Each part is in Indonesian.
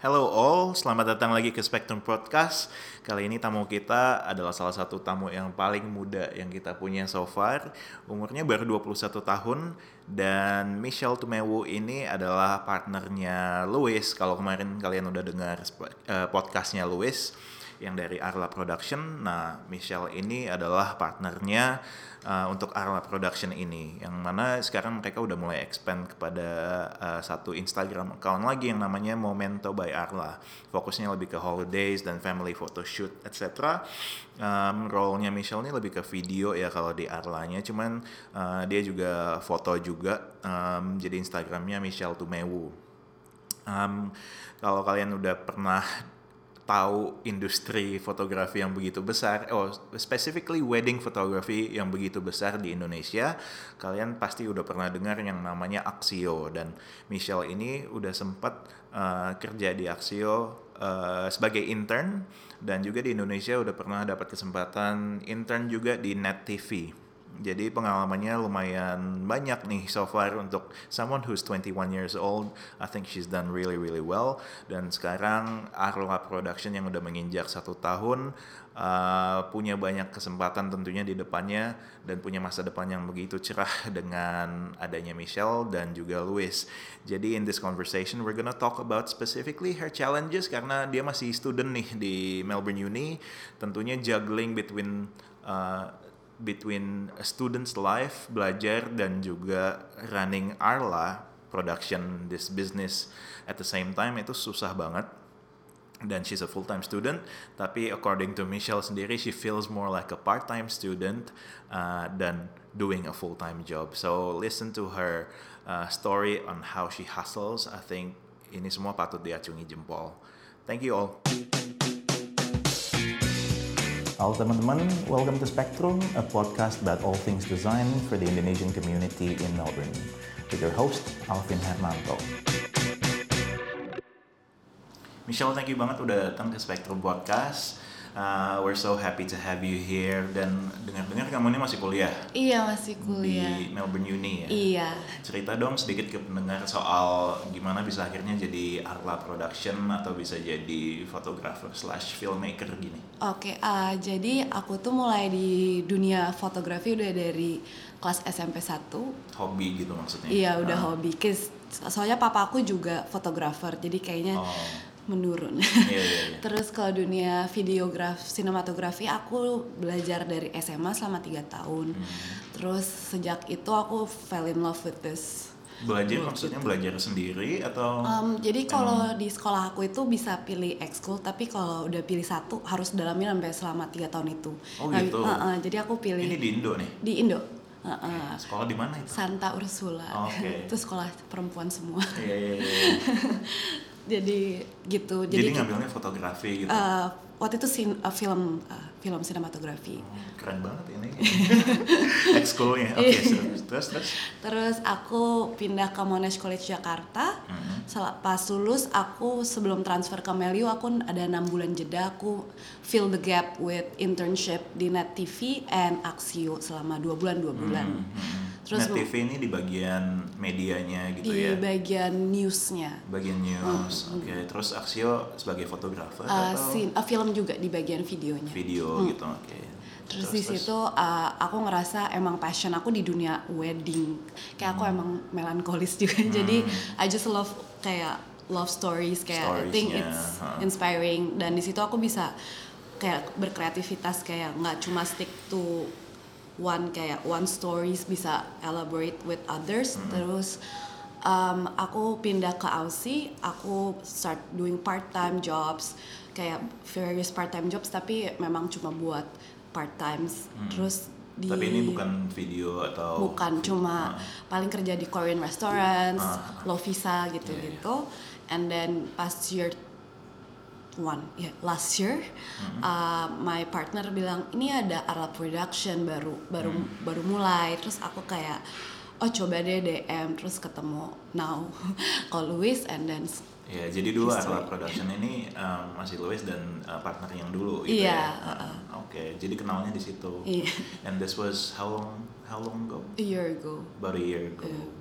Hello all, selamat datang lagi ke Spectrum Podcast. Kali ini tamu kita adalah salah satu tamu yang paling muda yang kita punya so far. Umurnya baru 21 tahun dan Michelle Tumewu ini adalah partnernya Louis. Kalau kemarin kalian udah dengar uh, podcastnya Louis yang dari Arla Production. Nah, Michelle ini adalah partnernya uh, untuk Arla Production ini yang mana sekarang mereka udah mulai expand kepada uh, satu Instagram account lagi yang namanya Momento by Arla. Fokusnya lebih ke holidays dan family photoshoot etc um, role-nya Michelle ini lebih ke video ya kalau di Arlanya. Cuman uh, dia juga foto juga um, jadi Instagramnya Michelle Tumewu. Um, kalau kalian udah pernah tahu industri fotografi yang begitu besar, oh specifically wedding photography yang begitu besar di Indonesia, kalian pasti udah pernah dengar yang namanya Axio. Dan Michelle ini udah sempat uh, kerja di Axio uh, sebagai intern dan juga di Indonesia udah pernah dapat kesempatan intern juga di Net TV jadi pengalamannya lumayan banyak nih so far untuk someone who's 21 years old. I think she's done really really well. Dan sekarang Arla Production yang udah menginjak satu tahun uh, punya banyak kesempatan tentunya di depannya dan punya masa depan yang begitu cerah dengan adanya Michelle dan juga Louis. Jadi in this conversation we're gonna talk about specifically her challenges karena dia masih student nih di Melbourne Uni. Tentunya juggling between uh, between a student's life belajar dan juga running Arla production this business at the same time itu susah banget. Dan she's a full time student tapi according to Michelle sendiri she feels more like a part time student uh, than doing a full time job. So listen to her uh, story on how she hustles. I think ini semua patut diacungi jempol. Thank you all Halo teman-teman, welcome to Spectrum, a podcast about all things design for the Indonesian community in Melbourne. With your host, Alvin Hermanto. Michelle, thank you banget udah datang ke Spectrum Podcast. Uh, we're so happy to have you here dan dengar-dengar kamu ini masih kuliah. Iya masih kuliah di Melbourne Uni ya. Iya. Cerita dong sedikit ke pendengar soal gimana bisa akhirnya jadi Arla Production atau bisa jadi fotografer slash filmmaker gini. Oke, okay, uh, jadi aku tuh mulai di dunia fotografi udah dari kelas SMP 1 Hobi gitu maksudnya? Iya udah uh. hobi, Cause, soalnya papa aku juga fotografer, jadi kayaknya oh menurun. Yeah, yeah, yeah. Terus kalau dunia videograf, sinematografi aku belajar dari SMA selama tiga tahun. Hmm. Terus sejak itu aku fell in love with this. Belajar maksudnya gitu. belajar sendiri atau? Um, jadi kalau di sekolah aku itu bisa pilih ekskul, tapi kalau udah pilih satu harus dalamin sampai selama tiga tahun itu. Oh nah, gitu. Uh, uh, jadi aku pilih. Ini di Indo nih? Di Indo. Uh, uh. Sekolah di mana itu? Santa Ursula. Oh, okay. itu sekolah perempuan semua. Iya iya iya. jadi gitu. Jadi, jadi ngambilnya fotografi gitu? Uh, waktu itu sin, uh, film uh, film sinematografi. Oh, keren banget ini. Ekskulnya. Oke okay, iya. terus terus? Terus aku pindah ke Monash College Jakarta. Mm-hmm. pas lulus aku sebelum transfer ke Meliu aku ada enam bulan jeda. Aku fill the gap with internship di Net TV and Axio selama dua bulan dua bulan. Mm-hmm Terus Net TV ini di bagian medianya gitu di ya? Di bagian newsnya. Bagian news, hmm. oke. Okay. Terus Axio sebagai fotografer uh, atau? Scene, uh, film juga di bagian videonya. Video hmm. gitu, oke. Okay. Terus, terus di situ uh, aku ngerasa emang passion aku di dunia wedding. Kayak aku hmm. emang melankolis juga. Hmm. Jadi I just love kayak love stories kayak I think it's huh. inspiring dan di situ aku bisa kayak berkreativitas kayak nggak cuma stick to one kayak one stories bisa elaborate with others mm -hmm. terus um, aku pindah ke Aussie aku start doing part time jobs kayak various part time jobs tapi memang cuma buat part times mm. terus di, tapi ini bukan video atau bukan cuma uh. paling kerja di Korean restaurants, uh. low visa gitu-gitu, yeah, yeah. and then pas year one yeah, last year mm-hmm. uh, my partner bilang ini ada Arab Production baru baru mm. baru mulai terus aku kayak oh coba deh DM terus ketemu now call Louis and then Ya, jadi dulu Arab Production ini um, masih Louis dan uh, partner yang dulu gitu yeah, ya. Uh, Oke, okay. jadi kenalnya di situ. Yeah. And this was how long how long ago? A year ago. About a year ago. Yeah.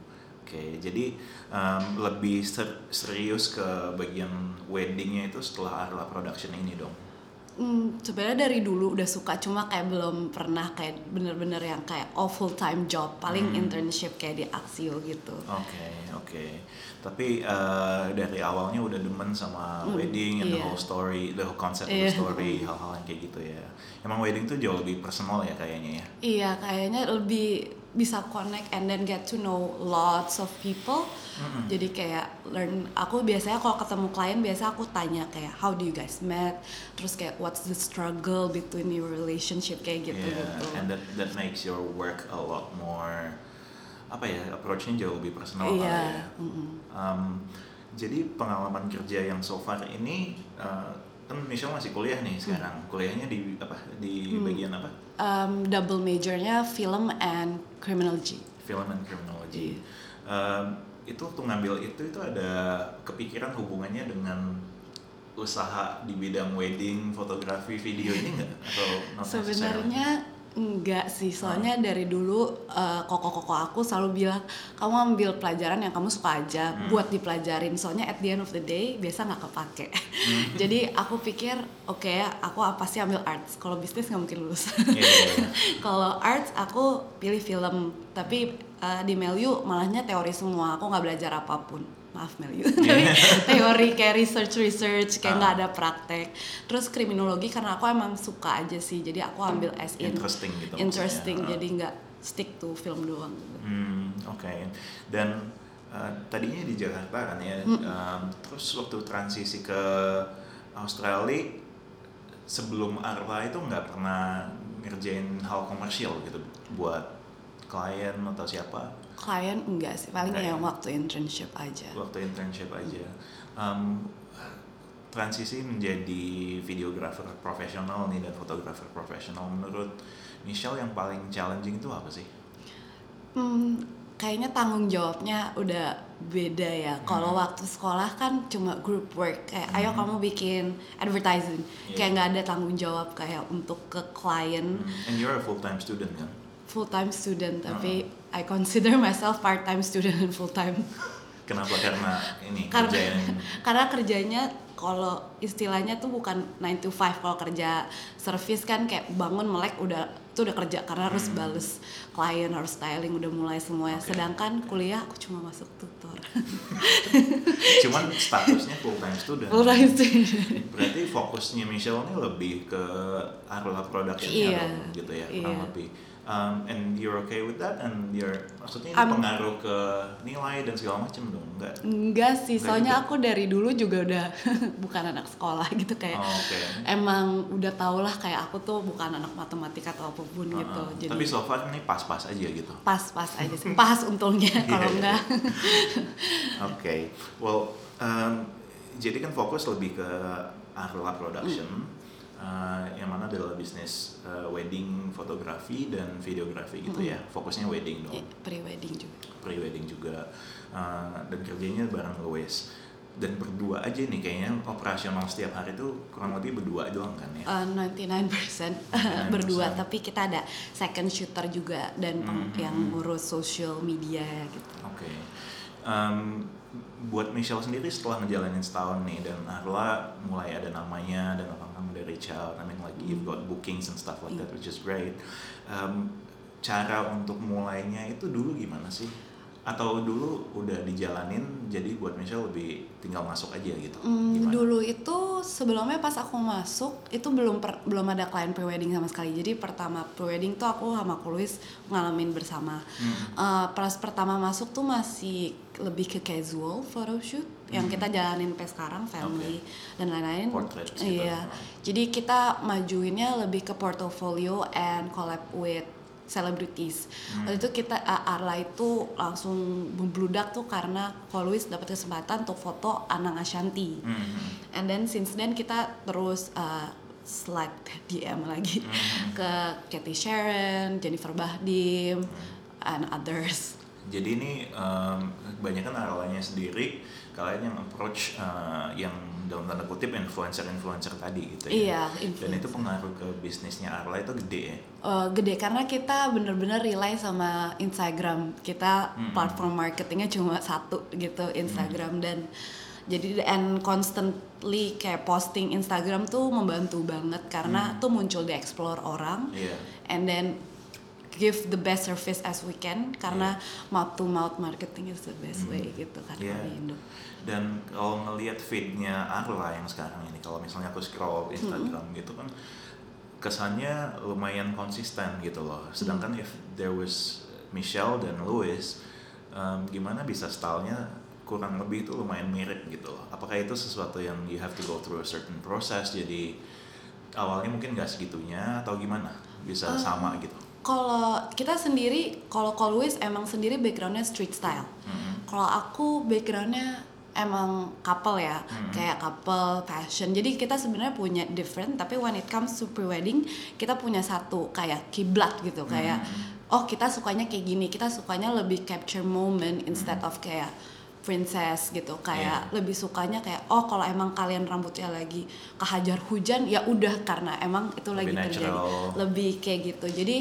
Okay, jadi um, lebih ser serius ke bagian weddingnya itu setelah Arla Production ini dong? Hmm, sebenarnya dari dulu udah suka cuma kayak belum pernah kayak bener-bener yang kayak all full time job paling hmm. internship kayak di Axio gitu. Oke okay, oke. Okay. Tapi uh, dari awalnya udah demen sama hmm, wedding and yeah. the whole story, the whole concept yeah. of the iya. story, hal-hal yang kayak gitu ya. Emang wedding tuh jauh lebih personal ya kayaknya ya? Iya kayaknya lebih bisa connect and then get to know lots of people. Mm-hmm. Jadi kayak learn. Aku biasanya kalau ketemu klien biasa aku tanya kayak how do you guys met? Terus kayak what's the struggle between your relationship kayak gitu yeah, gitu. And that that makes your work a lot more apa ya approachnya jauh lebih personal yeah. ya. Mm-hmm. Um, jadi pengalaman kerja yang so far ini uh, kan Michelle masih kuliah nih sekarang. Hmm. Kuliahnya di apa? Di hmm. bagian apa? Um, double majornya film and criminology. Film and criminology. Yeah. Um, itu waktu ngambil itu itu ada kepikiran hubungannya dengan usaha di bidang wedding, fotografi, video ini enggak atau Sebenarnya Enggak sih, soalnya hmm. dari dulu uh, koko-koko aku selalu bilang kamu ambil pelajaran yang kamu suka aja hmm. buat dipelajarin. Soalnya at the end of the day biasa nggak kepake. Hmm. Jadi aku pikir oke okay, aku apa sih ambil arts. Kalau bisnis nggak mungkin lulus. Yeah, yeah, yeah. Kalau arts aku pilih film, tapi uh, di Melu malahnya teori semua. Aku nggak belajar apa pun maaf Mel yeah. teori kayak research research kayak nggak uh. ada praktek terus kriminologi karena aku emang suka aja sih jadi aku ambil as in interesting gitu interesting uh. jadi nggak stick to film doang gitu. hmm, oke okay. dan uh, tadinya di Jakarta kan ya hmm. um, terus waktu transisi ke Australia sebelum Arla itu nggak pernah ngerjain hal komersial gitu buat klien atau siapa klien enggak sih paling yang waktu internship aja waktu internship aja um, transisi menjadi videographer profesional nih dan fotografer profesional menurut Michelle yang paling challenging itu apa sih? Hmm, kayaknya tanggung jawabnya udah beda ya. Hmm. Kalau waktu sekolah kan cuma group work kayak hmm. ayo kamu bikin advertising, yeah. kayak nggak ada tanggung jawab kayak untuk ke klien. Hmm. And you're a full time student kan? Full time student tapi uh-huh. I consider myself part time student and full time. Kenapa? Karena ini karena, kerjanya karena kerjanya kalau istilahnya tuh bukan 9 to 5 kalau kerja service kan kayak bangun melek udah itu udah kerja karena harus hmm. bales klien harus styling udah mulai semuanya okay. sedangkan kuliah aku cuma masuk tutor cuman statusnya full time student full time student berarti fokusnya Michelle ini lebih ke Arla production iya, gitu ya kurang iya. lebih um, and you're okay with that? And you're maksudnya ini um, pengaruh ke nilai dan segala macam dong? Enggak? Enggak sih enggak soalnya juga. aku dari dulu juga udah bukan anak sekolah gitu kayak oh, okay. emang udah tau lah kayak aku tuh bukan anak matematika atau apa pun uh, gitu jadi tapi so far ini pas-pas aja gitu? Pas-pas aja sih pas untungnya kalau yeah, enggak. Oke okay. well um, jadi kan fokus lebih ke Arla Production. Mm uh, yang mana adalah bisnis uh, wedding fotografi dan videografi gitu hmm. ya fokusnya wedding dong pre wedding juga pre wedding juga uh, dan kerjanya bareng Lois dan berdua aja nih kayaknya operasional setiap hari itu kurang lebih berdua doang kan ya? Uh, 99% berdua tapi kita ada second shooter juga dan mm -hmm. yang ngurus social media gitu. Oke. Okay. Um, buat Michelle sendiri setelah ngejalanin setahun nih dan Arla mulai ada namanya dan kamu udah reach out I mean like you've got bookings and stuff like that which is great. Um, cara untuk mulainya itu dulu gimana sih atau dulu udah dijalanin jadi buat Michelle lebih tinggal masuk aja gitu mm, dulu itu sebelumnya pas aku masuk itu belum per, belum ada klien pre-wedding sama sekali jadi pertama pre-wedding tuh aku sama Luis ngalamin bersama mm. uh, pas pertama masuk tuh masih lebih ke casual photoshoot mm. yang hmm. kita jalanin sampai sekarang family okay. dan lain-lain gitu. iya jadi kita majuinnya lebih ke portfolio and collab with celebrities. Hmm. Waktu itu kita uh, Arla itu langsung membludak tuh karena Luis dapat kesempatan untuk foto Anang Ashanti. Hmm. And then since then kita terus uh, slide DM lagi hmm. ke Cathy Sharon, Jennifer Bahdim, hmm. and others. Jadi ini um, kebanyakan Arlanya sendiri kalian yang approach uh, yang dalam tanda kutip influencer-influencer tadi gitu ya. Iya, Dan itu pengaruh ke bisnisnya Arla itu gede ya. Uh, gede karena kita bener-bener rely sama Instagram. Kita hmm. platform marketingnya cuma satu gitu Instagram hmm. dan jadi and constantly kayak posting Instagram tuh membantu banget karena hmm. tuh muncul di explore orang yeah. and then give the best service as we can karena yeah. mouth to mouth marketing is the best hmm. way gitu kan yeah. di Indo. Dan kalau ngelihat feednya Arla yang sekarang ini, kalau misalnya aku scroll Instagram hmm. gitu kan kesannya lumayan konsisten gitu loh. Sedangkan hmm. if there was Michelle dan Louis, um, gimana bisa stylenya kurang lebih itu lumayan mirip gitu loh. Apakah itu sesuatu yang you have to go through a certain process jadi awalnya mungkin gak segitunya atau gimana bisa uh, sama gitu? Kalau kita sendiri, kalau Louis emang sendiri backgroundnya street style. Mm-hmm. Kalau aku backgroundnya emang couple ya, mm-hmm. kayak couple fashion. Jadi kita sebenarnya punya different, tapi when it comes to pre-wedding kita punya satu kayak kiblat gitu, kayak mm-hmm. oh kita sukanya kayak gini, kita sukanya lebih capture moment instead mm-hmm. of kayak princess gitu. Kayak yeah. lebih sukanya kayak oh kalau emang kalian rambutnya lagi kehajar hujan ya udah karena emang itu lebih lagi terjadi. lebih kayak gitu. Jadi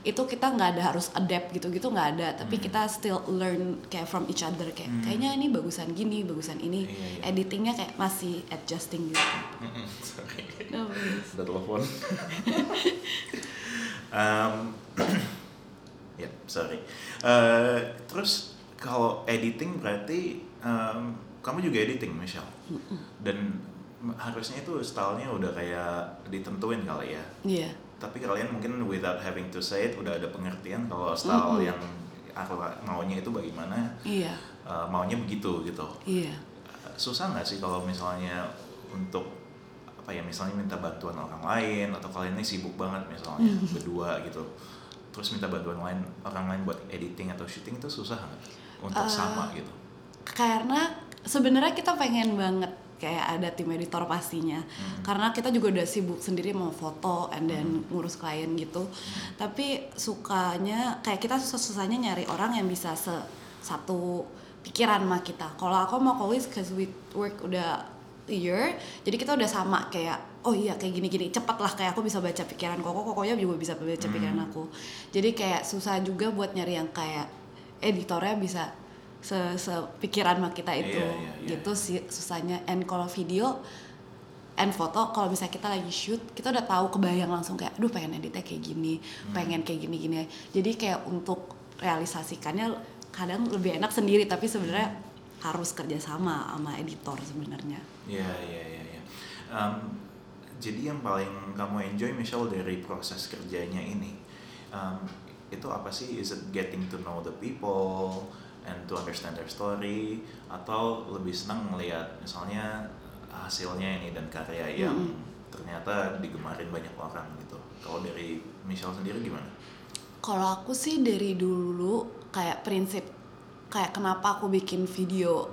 itu kita nggak ada harus adapt gitu gitu nggak ada. Tapi hmm. kita still learn kayak from each other kayak hmm. kayaknya ini bagusan gini bagusan ini. Yeah, yeah. editingnya kayak masih adjusting gitu. Sorry. No, udah telepon. Um, ya yeah, sorry. Uh, terus kalau editing berarti um, kamu juga editing Michelle dan harusnya itu stylenya udah kayak ditentuin kali ya iya yeah. tapi kalian mungkin without having to say it udah ada pengertian kalau style mm -hmm. yang aku maunya itu bagaimana iya yeah. uh, maunya begitu gitu iya yeah. susah nggak sih kalau misalnya untuk apa ya misalnya minta bantuan orang lain atau kalian ini sibuk banget misalnya mm -hmm. berdua gitu terus minta bantuan lain orang lain buat editing atau syuting itu susah nggak? Untuk uh, sama gitu? Karena sebenarnya kita pengen banget kayak ada tim editor pastinya hmm. karena kita juga udah sibuk sendiri mau foto and then hmm. ngurus klien gitu hmm. tapi sukanya kayak kita susah-susahnya nyari orang yang bisa se satu pikiran sama kita kalau aku mau always cause we work udah a year jadi kita udah sama kayak oh iya kayak gini-gini cepet lah kayak aku bisa baca pikiran koko kokonya juga bisa baca hmm. pikiran aku jadi kayak susah juga buat nyari yang kayak editornya bisa se sepikiran sama kita itu yeah, yeah, yeah, gitu sih susahnya and kalau video and foto kalau misalnya kita lagi shoot kita udah tahu kebayang langsung kayak aduh pengen editnya kayak gini hmm. pengen kayak gini gini jadi kayak untuk realisasikannya kadang lebih enak sendiri tapi sebenarnya harus kerjasama sama editor sebenarnya. Iya iya iya. Ya. Um, jadi yang paling kamu enjoy Michelle dari proses kerjanya ini um, itu apa sih is it getting to know the people and to understand their story atau lebih senang melihat misalnya hasilnya ini dan karya yang mm -hmm. ternyata digemarin banyak orang gitu kalau dari Michelle sendiri gimana? Kalau aku sih dari dulu kayak prinsip kayak kenapa aku bikin video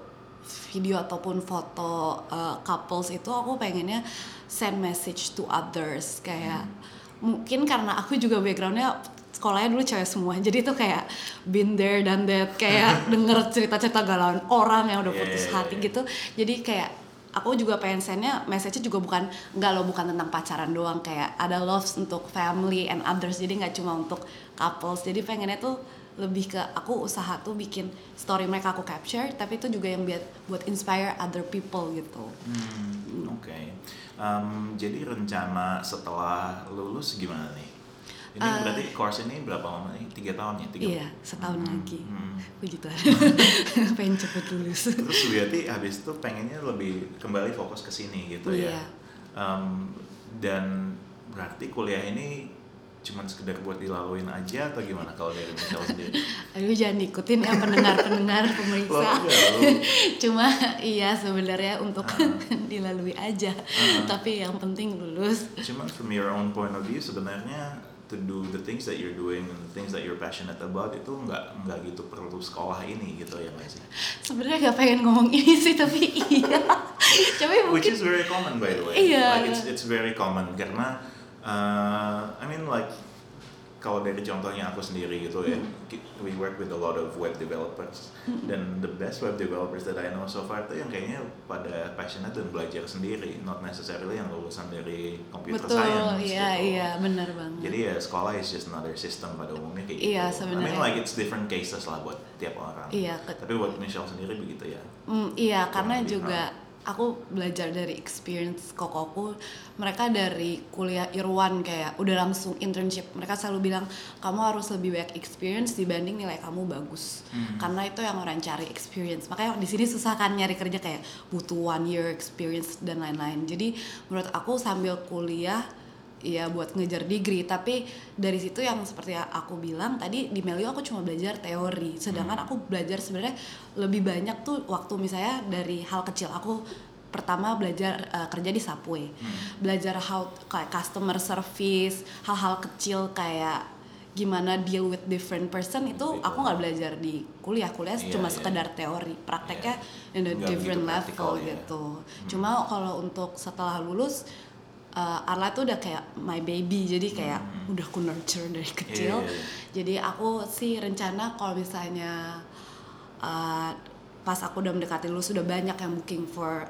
video ataupun foto uh, couples itu aku pengennya send message to others kayak hmm. mungkin karena aku juga backgroundnya sekolahnya dulu cewek semua jadi itu kayak been there dan that kayak denger cerita-cerita galauan orang yang udah iya, putus yeah, hati yeah. gitu jadi kayak aku juga pengen sendnya message juga bukan nggak lo bukan tentang pacaran doang kayak ada love untuk family and others jadi nggak cuma untuk couples jadi pengennya tuh lebih ke aku usaha tuh bikin story mereka aku capture tapi itu juga yang buat buat inspire other people gitu. Hmm. Oke. Okay. Um, jadi rencana setelah lulus gimana nih? Ini uh, berarti course ini berapa lama nih? Tiga tahun ya? Tiga iya, setahun hmm, lagi. Hmm. Puji Tuhan. pengen cepet lulus. Terus berarti habis itu pengennya lebih kembali fokus ke sini gitu ya? iya. ya? Um, dan berarti kuliah ini cuma sekedar buat dilaluin aja atau gimana kalau dari Michelle sendiri? Aduh jangan ikutin ya pendengar-pendengar pemeriksa. cuma iya sebenarnya untuk uh. dilalui aja. Uh. Tapi yang penting lulus. Cuma from your own point of view sebenarnya to do the things that you're doing and the things that you're passionate about itu nggak nggak gitu perlu sekolah ini gitu ya nggak sih? Sebenarnya gak pengen ngomong ini sih tapi iya. tapi mungkin, Which is very common by the way. Iya. Like it's it's very common karena uh, I mean like kalau dari contohnya aku sendiri gitu ya, Hmm. we work with a lot of web developers dan the best web developers that I know so far tuh yang kayaknya pada passionate dan belajar sendiri, not necessarily yang lulusan dari computer Betul, science iya gitu. iya benar banget. Jadi ya sekolah is just another system pada umumnya kayak gitu. Iya, I mean sebenarnya. like it's different cases lah buat tiap orang. Iya, Tapi buat Michelle sendiri begitu ya. Mm, iya, karena juga aku belajar dari experience kokoku. Mereka dari kuliah Irwan kayak udah langsung internship. Mereka selalu bilang kamu harus lebih banyak experience dibanding nilai kamu bagus. Hmm. Karena itu yang orang cari experience. Makanya di sini susah kan nyari kerja kayak butuh one year experience dan lain-lain. Jadi menurut aku sambil kuliah ya buat ngejar degree. Tapi dari situ yang seperti aku bilang tadi di Melio aku cuma belajar teori. Sedangkan aku belajar sebenarnya lebih banyak tuh waktu misalnya dari hal kecil. Aku pertama belajar uh, kerja di Subway. Belajar how kayak customer service hal-hal kecil kayak gimana deal with different person itu aku nggak belajar di kuliah. Kuliah Iya, cuma iya. sekedar teori. Prakteknya in a different level praktikal ya. gitu. Cuma kalau untuk setelah lulus uh, Arla tuh udah kayak my baby jadi kayak udah aku nurture dari kecil Hmm. Iya, iya, iya. jadi aku sih rencana kalau misalnya uh, pas aku udah mendekati lulus sudah banyak yang booking for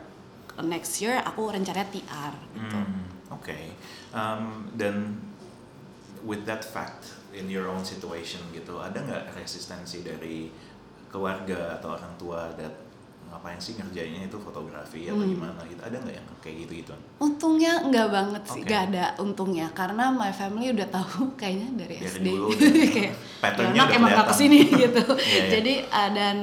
next year aku rencananya TR gitu Hmm, Oke. Um, dan with that fact in your own situation gitu, ada nggak resistensi dari keluarga atau orang tua that ngapain sih ngerjainnya itu fotografi atau Hmm. gimana gitu? Ada nggak yang kayak gitu gitu? Untungnya nggak banget sih, nggak ada untungnya karena my family udah tahu kayaknya dari, Dari SD dulu udah- kayak patternnya "Ya udah emang kelihatan." ke sini gitu. Iya, iya. Jadi uh, dan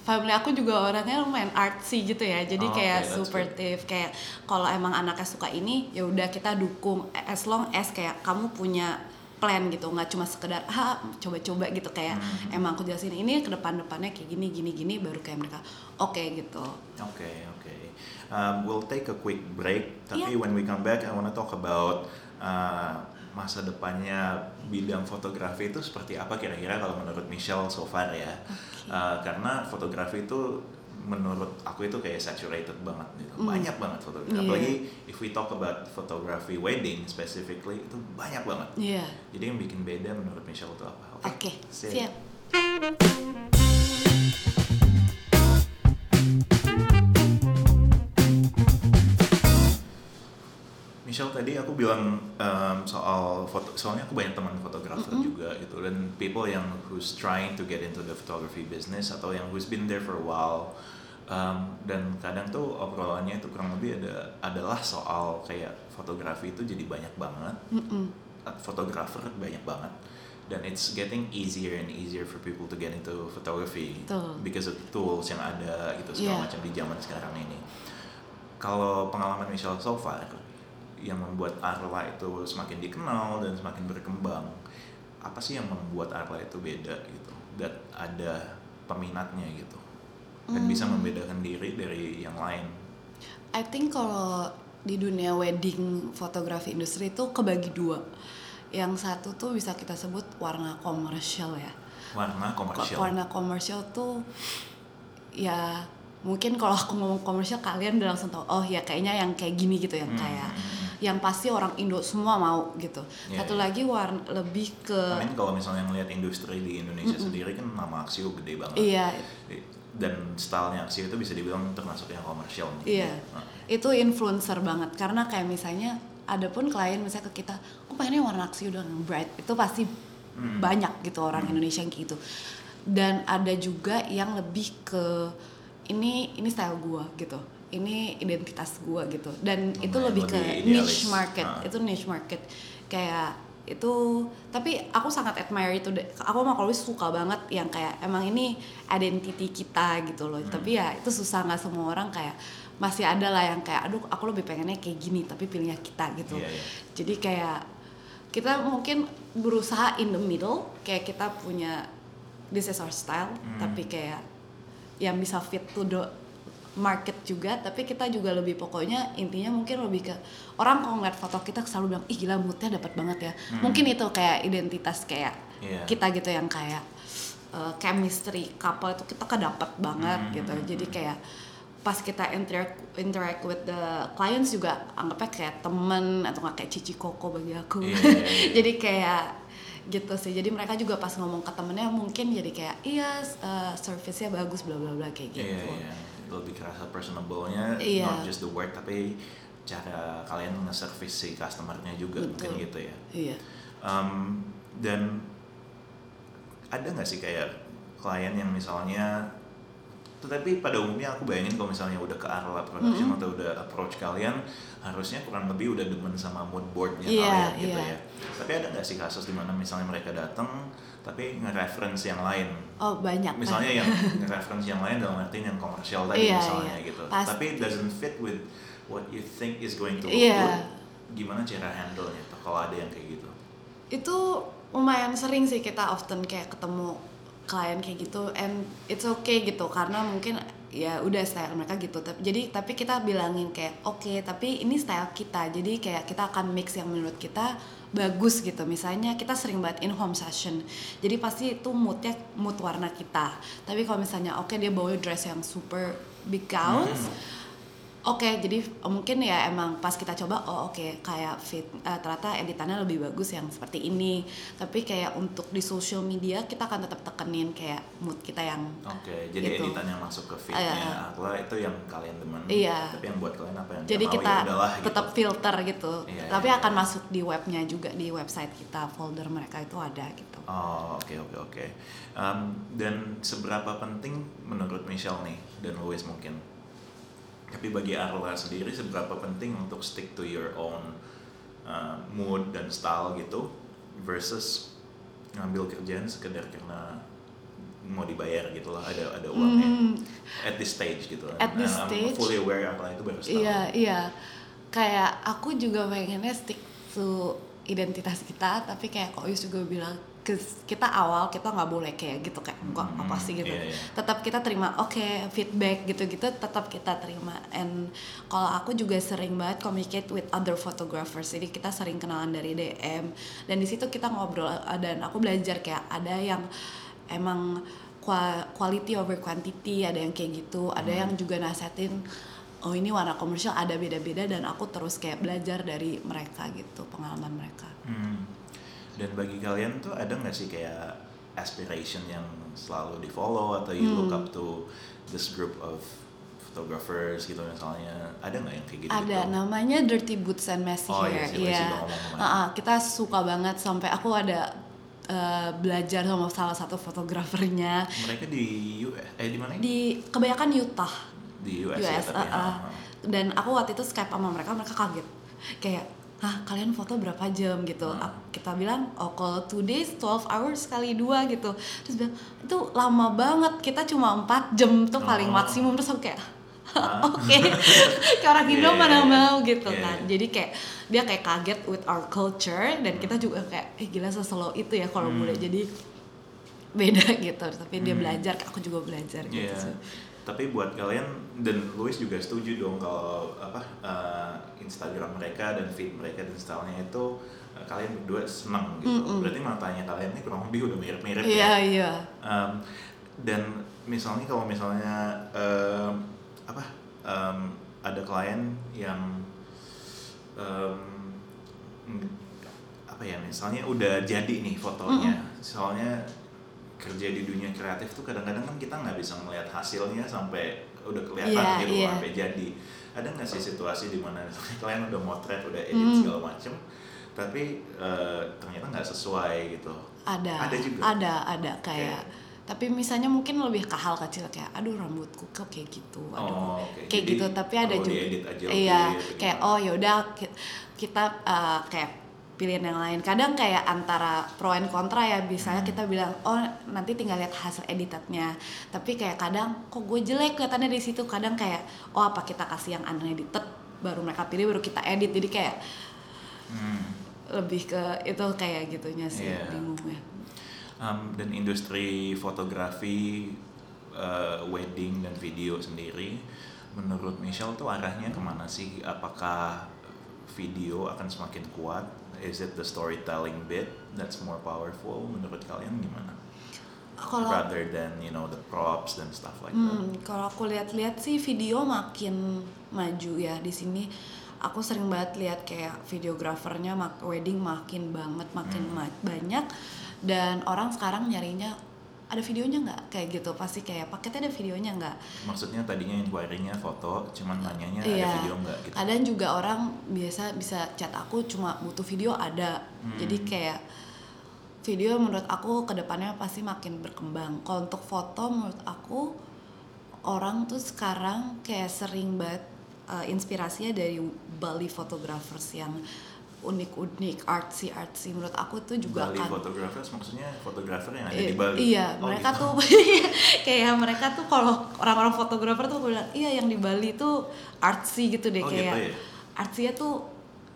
family aku juga orangnya lumayan artsy gitu ya, jadi Oh, kayak that's supportive kayak kalau emang anaknya suka ini ya udah kita dukung as long as kayak kamu punya plan gitu nggak cuma sekedar ah coba-coba gitu kayak Hmm. emang aku jelasin ini ke depan-depannya kayak gini gini gini baru kayak mereka oke gitu Oke, oke. Um, we'll take a quick break. Tapi Iya. when we come back, I wanna talk about uh, masa depannya bidang fotografi itu seperti apa kira-kira kalau menurut Michelle so far ya. Uh, karena fotografi itu menurut aku itu kayak saturated banget gitu. Mm. Banyak banget fotografi. Iya. Apalagi if we talk about photography wedding specifically itu banyak banget. Iya Jadi yang bikin beda menurut Michelle itu apa? oke Sip. siap Michelle tadi aku bilang um, soal foto, soalnya aku banyak teman fotografer juga gitu dan people yang who's trying to get into the photography business atau yang who's been there for a while um, dan kadang tuh obrolannya itu kurang lebih ada adalah soal kayak fotografi itu jadi banyak banget fotografer banyak banget dan it's getting easier and easier for people to get into photography Betul. because of the tools yang ada gitu segala Yeah. macam di zaman sekarang ini. Kalau pengalaman Michelle so far yang membuat Arla itu semakin dikenal dan semakin berkembang, apa sih yang membuat Arla itu beda gitu? Dan ada peminatnya gitu dan bisa Hmm. membedakan diri dari yang lain. I think kalau di dunia wedding fotografi industri itu kebagi dua. Yang satu tuh bisa kita sebut warna komersial ya. Warna Ko- komersial. Warna komersial tuh ya mungkin kalau aku ngomong komersial kalian udah langsung tahu oh ya kayaknya yang kayak gini gitu yang Hmm, kayak. Yang pasti orang Indo semua mau gitu. Iya, Satu iya. lagi warna lebih ke I mean kalau misalnya ngelihat industri di Indonesia sendiri kan nama Axio gede banget. iya Dan stylenya Axio itu bisa dibilang termasuk yang komersial. Iya, Nah, itu influencer banget karena kayak misalnya ada pun klien misalnya ke kita, aku pengennya warna aksi udah yang bright, itu pasti Hmm. banyak gitu orang Indonesia yang kayak gitu. Dan ada juga yang lebih ke ini ini style gua gitu, ini identitas gua gitu. Dan itu Lumayan lebih ke lebih niche idealis. market, Ah. itu niche market kayak itu tapi aku sangat admire itu aku sama Kolwis suka banget yang kayak emang ini identity kita gitu loh Hmm. tapi ya itu susah nggak semua orang kayak masih ada lah yang kayak aduh aku lebih pengennya kayak gini tapi pilihnya kita gitu Iya, iya. jadi kayak kita mungkin berusaha in the middle kayak kita punya this is our style Hmm. tapi kayak yang bisa fit to the market juga tapi kita juga lebih pokoknya intinya mungkin lebih ke orang kalau ngeliat foto kita selalu bilang ih gila moodnya dapat banget ya Hmm. mungkin itu kayak identitas kayak Iya. kita gitu yang kayak uh, chemistry couple itu kita kedapat banget Hmm. gitu jadi kayak pas kita interact interact with the clients juga anggapnya kayak temen atau nggak kayak cici koko bagi aku Iya, iya, iya. jadi kayak gitu sih jadi mereka juga pas ngomong ke temennya mungkin jadi kayak iya uh, service-nya bagus bla bla bla kayak gitu iya, iya. Lebih kerasa personable-nya Iya. not just the work tapi cara kalian nge-service si customer-nya juga Betul. mungkin gitu ya iya Um, dan ada nggak sih kayak klien yang misalnya tetapi pada umumnya aku bayangin kalau misalnya udah ke Arla Production Mm-hmm. atau udah approach kalian harusnya kurang lebih udah demen sama mood boardnya Iya, kalian gitu iya. ya tapi ada nggak sih kasus di mana misalnya mereka datang tapi nge-reference yang lain oh banyak misalnya yang nge-reference yang lain dalam artian yang komersial tadi Iya, misalnya iya. gitu Pasti. tapi it doesn't fit with what you think is going to look Iya. good gimana cara handle-nya tuh kalau ada yang kayak gitu itu lumayan sering sih kita often kayak ketemu klien kayak gitu and it's okay gitu karena mungkin ya udah style mereka gitu. Tapi jadi tapi kita bilangin kayak oke tapi ini style kita. Jadi kayak kita akan mix yang menurut kita bagus gitu. Misalnya kita sering banget in home session. Jadi pasti itu moodnya mood warna kita. Tapi kalau misalnya oke dia bawa dress yang super big gowns Oke, jadi eh, mungkin ya emang pas kita coba, oh oke kayak fit, eh, ternyata editannya lebih bagus yang seperti ini. Tapi kayak untuk di social media kita akan tetap tekenin kayak mood kita yang Oke, jadi Gitu. editan yang masuk ke Iya. feednya Akla itu yang kalian demen. Iya. Tapi yang buat kalian apa yang jadi mau, kita ya udahlah gitu. tetap filter gitu. Iya, Tapi iya, akan iya. masuk di webnya juga di website kita, folder mereka itu ada gitu. Oh, oke oke oke. Um, dan seberapa penting menurut Michelle nih dan Louis mungkin? Tapi bagi Arla sendiri seberapa penting untuk stick to your own uh, mood dan style gitu versus ngambil kerjaan sekedar karena mau dibayar gitu lah ada ada uangnya Hmm, at this stage gitu. At this I'm stage, fully aware Arla itu baru setahun. Iya, iya. Kayak aku juga pengennya stick to identitas kita, tapi kayak kok Yus juga bilang "Kes- kita awal kita nggak boleh kayak gitu kayak kok Hmm, apa sih gitu. iya, iya. Tetap kita terima oke feedback gitu-gitu tetap kita terima. And kalau aku juga sering banget communicate with other photographers. Jadi kita sering kenalan dari DM dan di situ kita ngobrol uh, dan aku belajar kayak ada yang emang qua- quality over quantity ada yang kayak gitu ada Hmm. yang juga nasihatin oh ini warna komersial ada beda-beda dan aku terus kayak belajar dari mereka gitu pengalaman mereka Hmm. Dan bagi kalian tuh ada nggak sih kayak aspiration yang selalu di follow atau you look Hmm. up to this group of photographers gitu misalnya ada nggak yang kayak gitu? ada namanya dirty boots and messy Oh, iya hair Iya. udah ngomong kemarin. Ah, ah, kita suka banget sampai aku ada eh, belajar sama salah satu fotografernya Mereka di US eh di mana? di kebanyakan Utah Di US, ya US, tapi. uh, uh. dan aku waktu itu Skype sama mereka mereka kaget kayak Hah, kalian foto berapa jam gitu? Hmm. Kita bilang, oh kalau two days, 12 hours kali dua gitu. Terus bilang, itu lama banget, kita cuma 4 jam tuh paling Oh. maksimum. Terus aku kayak, oke, kayak orang Indo Iya, mana iya, mau gitu Iya, kan. iya. Jadi kayak, dia kayak kaget with our culture, dan kita juga kayak, eh gila seslow itu ya kalau Hmm. boleh jadi beda gitu. Tapi dia Hmm. belajar, aku juga belajar gitu sih. Tapi buat kalian dan Louis juga setuju dong kalau apa uh, Instagram mereka dan feed mereka dan stylenya itu uh, kalian berdua seneng gitu. Mm-mm. Berarti matanya kalian ini kurang lebih udah mirip-mirip Iya, ya. iya. Um, dan misalnya kalau misalnya um, apa um, ada klien yang um, mm, apa ya misalnya udah jadi nih fotonya soalnya kerja di dunia kreatif tuh kadang-kadang kan kita nggak bisa melihat hasilnya sampai udah kelihatan Iya, gitu iya. sampai jadi ada nggak sih situasi di mana kalian udah motret udah edit Hmm. segala macem tapi eh, ternyata nggak sesuai gitu ada Ada juga? ada ada kayak tapi misalnya mungkin lebih ke hal kecil kayak aduh rambutku kok kayak gitu aduh Oh, oke. kayak Jadi gitu tapi ada juga aja iya kayak oh yaudah ki- kita uh, kayak pilihan yang lain. Kadang kayak antara pro and kontra ya misalnya kita bilang oh nanti tinggal lihat hasil editannya tapi kayak kadang kok gue jelek kelihatannya di situ? Kadang kayak oh apa kita kasih yang unedited baru mereka pilih baru kita edit. Jadi kayak Hmm. lebih ke itu kayak gitunya sih Iya. bingungnya Um, dan industri fotografi uh, wedding dan video sendiri menurut Michelle tuh arahnya ke mana sih? Apakah video akan semakin kuat is it the storytelling bit that's more powerful menurut kalian gimana kalau rather than you know the props dan stuff like that Hmm, kalau aku lihat-lihat sih video makin maju ya di sini. aku sering banget lihat kayak videografernya mak wedding makin banget makin hmm. banyak dan orang sekarang nyarinya ada videonya nggak? Kayak gitu pasti kayak paketnya ada videonya nggak? Maksudnya tadinya inquiry-nya foto cuman nanyanya iya. ada video nggak gitu? Kadang juga orang biasa bisa chat aku cuma butuh video ada. Hmm. jadi kayak video menurut aku ke depannya pasti makin berkembang. Kalau untuk foto menurut aku orang tuh sekarang kayak sering banget uh, inspirasinya dari Bali photographers yang unik-unik artsy artsy menurut aku tuh juga Bali kan photographers maksudnya fotografer yang ada di Bali iya oh, mereka gitu. tuh kayak mereka tuh kalau orang-orang fotografer tuh bilang iya yang di Bali tuh artsy gitu deh oh, kayak gitu ya? artsy tuh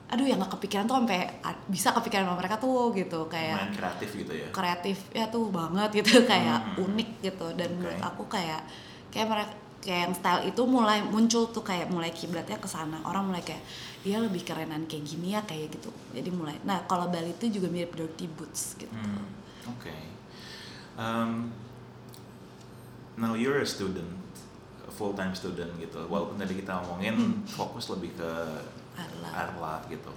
aduh yang gak kepikiran tuh sampai bisa kepikiran sama mereka tuh gitu kayak Main kreatif gitu ya kreatif ya tuh banget gitu kayak hmm. unik gitu dan okay. menurut aku kayak kayak mereka kayak yang style itu mulai muncul tuh kayak mulai kiblatnya ke sana orang mulai kayak dia lebih kerenan kayak gini ya kayak gitu jadi mulai nah kalau Bali itu juga mirip dirty boots gitu hmm, oke okay. um, now you're a student a full time student gitu walaupun tadi kita ngomongin hmm. fokus lebih ke. Arla gitu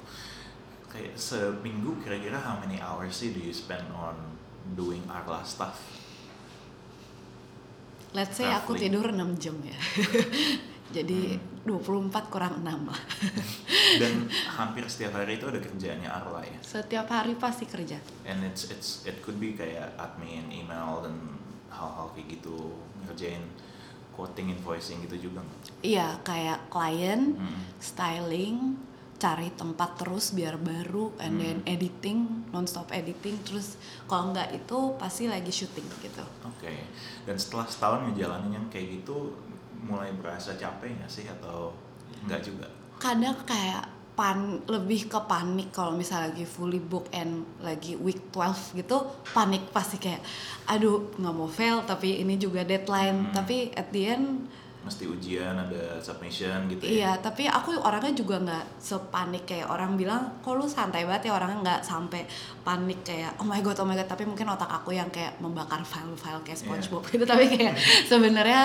kayak seminggu kira-kira how many hours sih do you spend on doing Arla stuff let's say aku tidur 6 jam ya. Jadi hmm. 24 kurang 6 lah. Dan hampir setiap hari itu ada kerjaannya Arla ya? Setiap hari pasti kerja. And it's it's it could be kayak admin email dan hal-hal kayak gitu. Ngerjain quoting invoicing gitu juga iya kayak klien hmm. styling cari tempat terus biar baru and hmm. then editing nonstop editing terus kalau nggak itu pasti lagi syuting gitu. Oke. Okay. Dan setelah setahun ngejalanin yang kayak gitu mulai berasa capek nggak sih atau nggak juga? Kadang kayak pan lebih ke panik kalau misalnya lagi fully book and lagi week 12 gitu panik pasti kayak aduh nggak mau fail tapi ini juga deadline hmm. tapi at the end mesti ujian ada submission gitu ya. Iya tapi aku orangnya juga nggak sepanik kayak orang bilang kok lu santai banget ya? Orangnya nggak sampai panik kayak oh my god oh my god. Tapi mungkin otak aku yang kayak membakar file-file kayak iya. SpongeBob yeah. gitu. Tapi kayak sebenarnya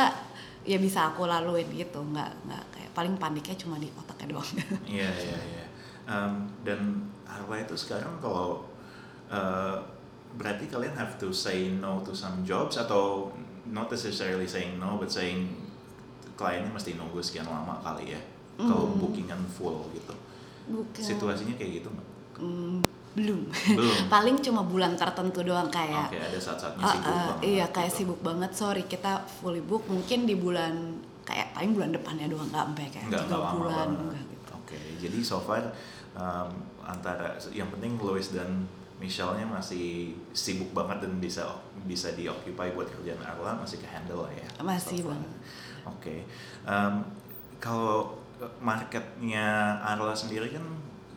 ya bisa aku laluin gitu. Nggak nggak kayak paling paniknya cuma di otaknya doang. Iya iya iya. Dan Harwa itu sekarang kalau uh, berarti kalian have to say no to some jobs atau not necessarily saying no but saying kliennya mesti nunggu sekian lama kali ya mm. kalau bookingan full gitu Bukan. situasinya kayak gitu nggak mm, belum belum paling cuma bulan tertentu doang kayak oke okay, ada saat-saatnya sibuk uh, uh, banget iya kayak gitu. sibuk banget sorry kita fully book mungkin di bulan kayak paling bulan depannya doang nggak sampai kayak nggak, tiga bulan gitu. oke okay, jadi so far um, antara yang penting Louis dan Michelle-nya masih sibuk banget dan bisa bisa dioccupy buat kerjaan Arla masih ke handle lah ya. Masih bang. Oke, okay. um, kalau marketnya Arla sendiri kan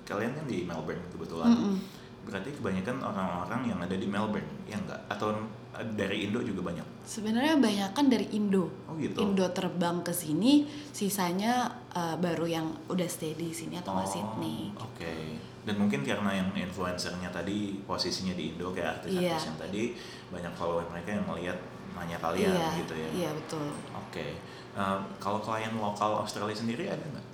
kalian kan di Melbourne kebetulan. Mm -hmm. Berarti kebanyakan orang-orang yang ada di Melbourne, ya enggak? Atau dari Indo juga banyak? Sebenarnya banyak kan dari Indo. Oh gitu. Indo terbang ke sini, sisanya uh, baru yang udah stay di sini atau oh, Sydney. Oke. Okay. Dan mungkin karena yang influencernya tadi posisinya di Indo kayak artis-artis yeah. yang tadi banyak follower mereka yang melihat nanya kalian iya, gitu ya. Iya betul. Oke. Okay. Uh, kalau klien lokal Australia sendiri ada nggak?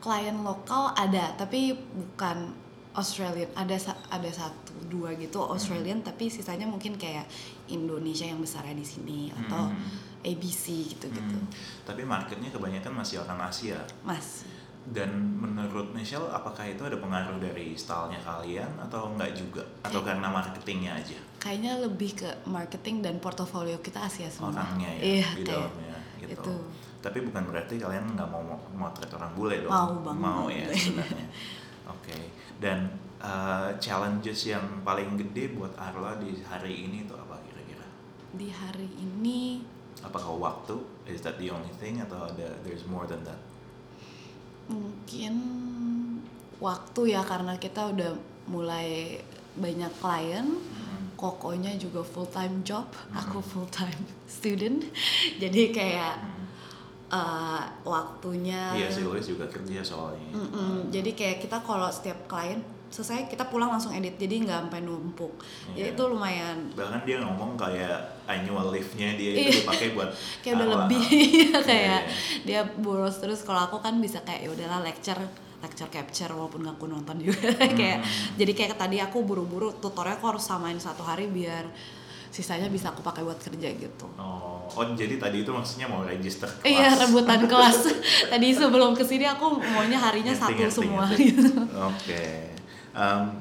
Klien lokal ada, tapi bukan Australian. Ada ada satu dua gitu Australian, hmm. tapi sisanya mungkin kayak Indonesia yang besarnya di sini atau hmm. ABC gitu-gitu. Hmm. Tapi marketnya kebanyakan masih orang Asia. Masih dan menurut Michelle apakah itu ada pengaruh dari stylenya kalian atau enggak juga? Atau karena marketingnya aja? Kayaknya lebih ke marketing dan portofolio kita Asia semua. Orangnya ya iya, di dalamnya gitu. itu. tapi bukan berarti kalian nggak mau motret orang bule dong. Mau banget. Mau ya sebenarnya. Oke. Okay. dan uh, challenges yang paling gede buat Arla di hari ini itu apa kira-kira? Di hari ini apakah waktu? Is that the only thing atau ada there's more than that mungkin waktu ya karena kita udah mulai banyak klien hmm. kokonya juga full time job hmm. aku full time student jadi kayak hmm. uh, waktunya iya sih juga kerja soalnya mm -mm, jadi kayak kita kalau setiap klien selesai kita pulang langsung edit jadi nggak sampai numpuk yeah. jadi itu lumayan bahkan dia ngomong kayak annual leave-nya dia itu iya. dipakai buat kayak udah lebih kayak yeah, yeah. dia boros terus kalau aku kan bisa kayak ya udahlah lecture lecture capture walaupun gak aku nonton juga hmm. kayak jadi kayak tadi aku buru-buru tutorial aku harus samain satu hari biar sisanya bisa aku pakai buat kerja gitu. Oh, oh jadi tadi itu maksudnya mau register kelas? Iya rebutan kelas. tadi sebelum ke sini aku maunya harinya ngerti, satu ngerti, semua gitu. Oke. Okay. Um,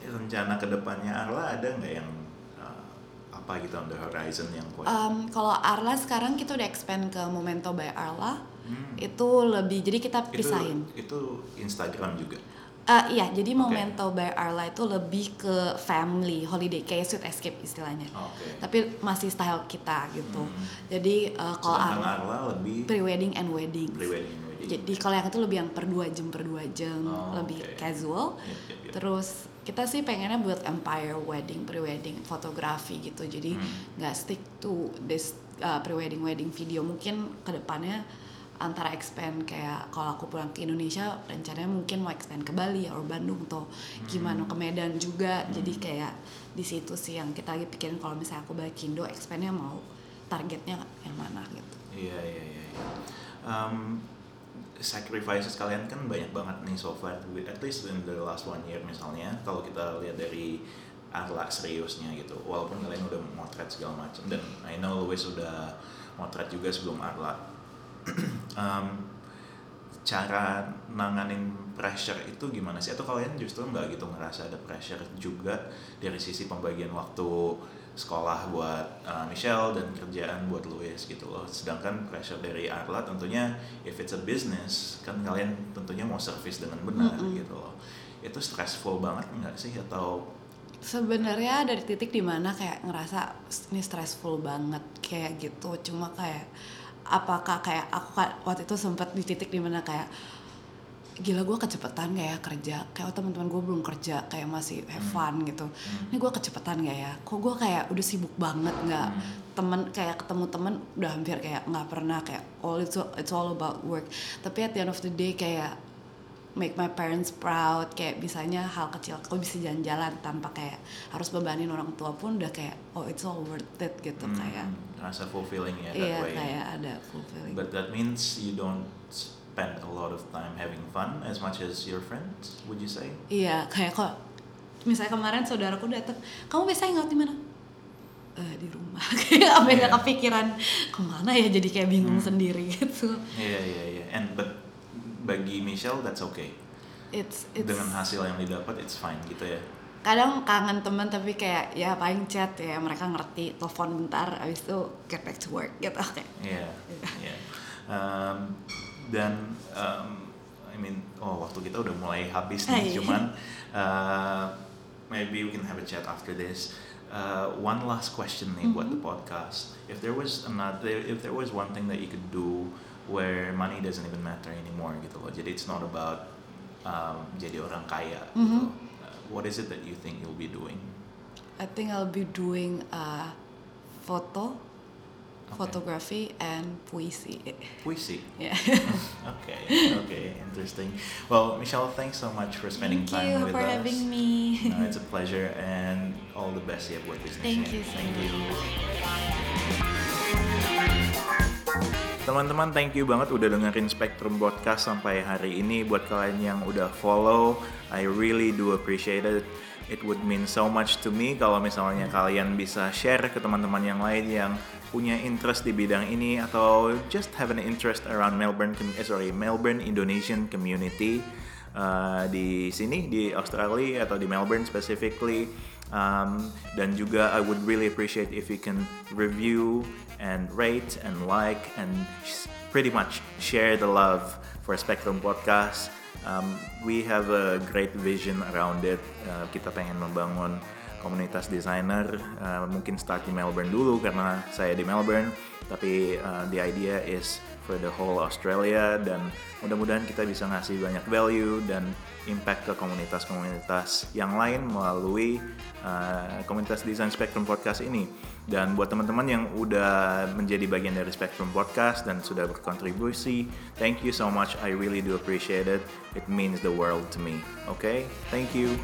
rencana ke depannya Arla ada nggak yang apa gitu on the horizon yang kuat? Um, kalau Arla sekarang kita udah expand ke Momento by Arla. Hmm. Itu lebih jadi kita pisahin. Itu, itu Instagram juga. Uh, iya, jadi okay. Momento by Arla itu lebih ke family holiday kayak sweet escape istilahnya. Okay. Tapi masih style kita gitu. Hmm. Jadi uh, kalau Arla, Arla lebih pre-wedding and wedding. Pre-wedding. Jadi kalau yang itu lebih yang per dua jam per dua jam, oh, lebih okay. casual. Yep, yep, yep. Terus kita sih pengennya buat empire wedding pre-wedding fotografi gitu jadi hmm. nggak hmm. stick to this uh, pre-wedding wedding video mungkin ke depannya antara expand kayak kalau aku pulang ke Indonesia rencananya mungkin mau expand ke Bali atau Bandung atau gimana hmm. ke Medan juga hmm. jadi kayak di situ sih yang kita lagi pikirin kalau misalnya aku balik Indo expandnya mau targetnya yang mana gitu iya iya iya, iya. um, sacrifices kalian kan banyak banget nih so far. At least in the last one year misalnya kalau kita lihat dari Arla seriusnya gitu. Walaupun kalian udah motret segala macam dan I know Louis udah motret juga sebelum Arla um, cara nanganin pressure itu gimana sih? Atau kalian justru nggak gitu ngerasa ada pressure juga dari sisi pembagian waktu sekolah buat uh, Michelle dan kerjaan buat Louis gitu loh. Sedangkan pressure dari Arla tentunya if it's a business kan kalian tentunya mau service dengan benar mm -hmm. gitu loh. Itu stressful banget nggak sih atau sebenarnya dari titik di mana kayak ngerasa ini stressful banget kayak gitu cuma kayak apakah kayak aku waktu itu sempat di titik di mana kayak gila gue kecepatan gak ya kerja? Kayak oh, teman-teman gue belum kerja kayak masih have hmm. fun gitu. Hmm. ini gue kecepatan gak ya? Kok gue kayak udah sibuk banget nggak hmm. temen kayak ketemu temen udah hampir kayak nggak pernah kayak all it's all, it's all about work. Tapi at the end of the day kayak make my parents proud kayak misalnya hal kecil kok bisa jalan-jalan tanpa kayak harus bebanin orang tua pun udah kayak oh it's all worth it gitu hmm, kayak. Rasa fulfilling ya iya kayak ada fulfilling. But that means you don't spend a lot of time having fun as much as your friends, would you say? Iya, kayak kok misalnya kemarin saudaraku datang, kamu biasanya nggak di mana? Uh, di rumah kayak apa yeah. gak kepikiran ke mana ya jadi kayak bingung hmm. sendiri gitu iya yeah, iya yeah, iya yeah. and but bagi Michelle that's okay it's, it's dengan hasil yang didapat it's fine gitu ya kadang kangen teman tapi kayak ya paling chat ya mereka ngerti telepon bentar abis itu get back to work gitu kayak iya yeah, yeah. um, dan um, I mean oh waktu kita udah mulai habis nih Hai. cuman uh, maybe we can have a chat after this uh, one last question nih mm -hmm. buat the mm-hmm. podcast if there was another if there was one thing that you could do where money doesn't even matter anymore gitu loh jadi it's not about um, jadi orang kaya mm -hmm. gitu uh, what is it that you think you'll be doing I think I'll be doing uh, foto okay. photography and puisi. Puisi. Yeah. okay. Okay. Interesting. Well, Michelle, thanks so much for spending Thank time with us. Thank you for having me. no, it's a pleasure and all the best ya buat bisnisnya. Thank you so Thank. You. Teman-teman, thank you banget udah dengerin Spectrum Podcast sampai hari ini. Buat kalian yang udah follow, I really do appreciate it it would mean so much to me kalau misalnya kalian bisa share ke teman-teman yang lain yang punya interest di bidang ini atau just have an interest around Melbourne eh, sorry Melbourne Indonesian community uh, di sini di Australia atau di Melbourne specifically um, dan juga I would really appreciate if you can review and rate and like and pretty much share the love for Spectrum Podcast um, we have a great vision around it. Uh, kita pengen membangun komunitas desainer, uh, mungkin start di Melbourne dulu karena saya di Melbourne, tapi uh, the idea is for the whole Australia dan mudah-mudahan kita bisa ngasih banyak value dan impact ke komunitas-komunitas yang lain melalui uh, komunitas desain Spectrum Podcast ini. Dan buat teman-teman yang udah menjadi bagian dari Spectrum Podcast dan sudah berkontribusi, thank you so much. I really do appreciate it. It means the world to me. Okay? Thank you.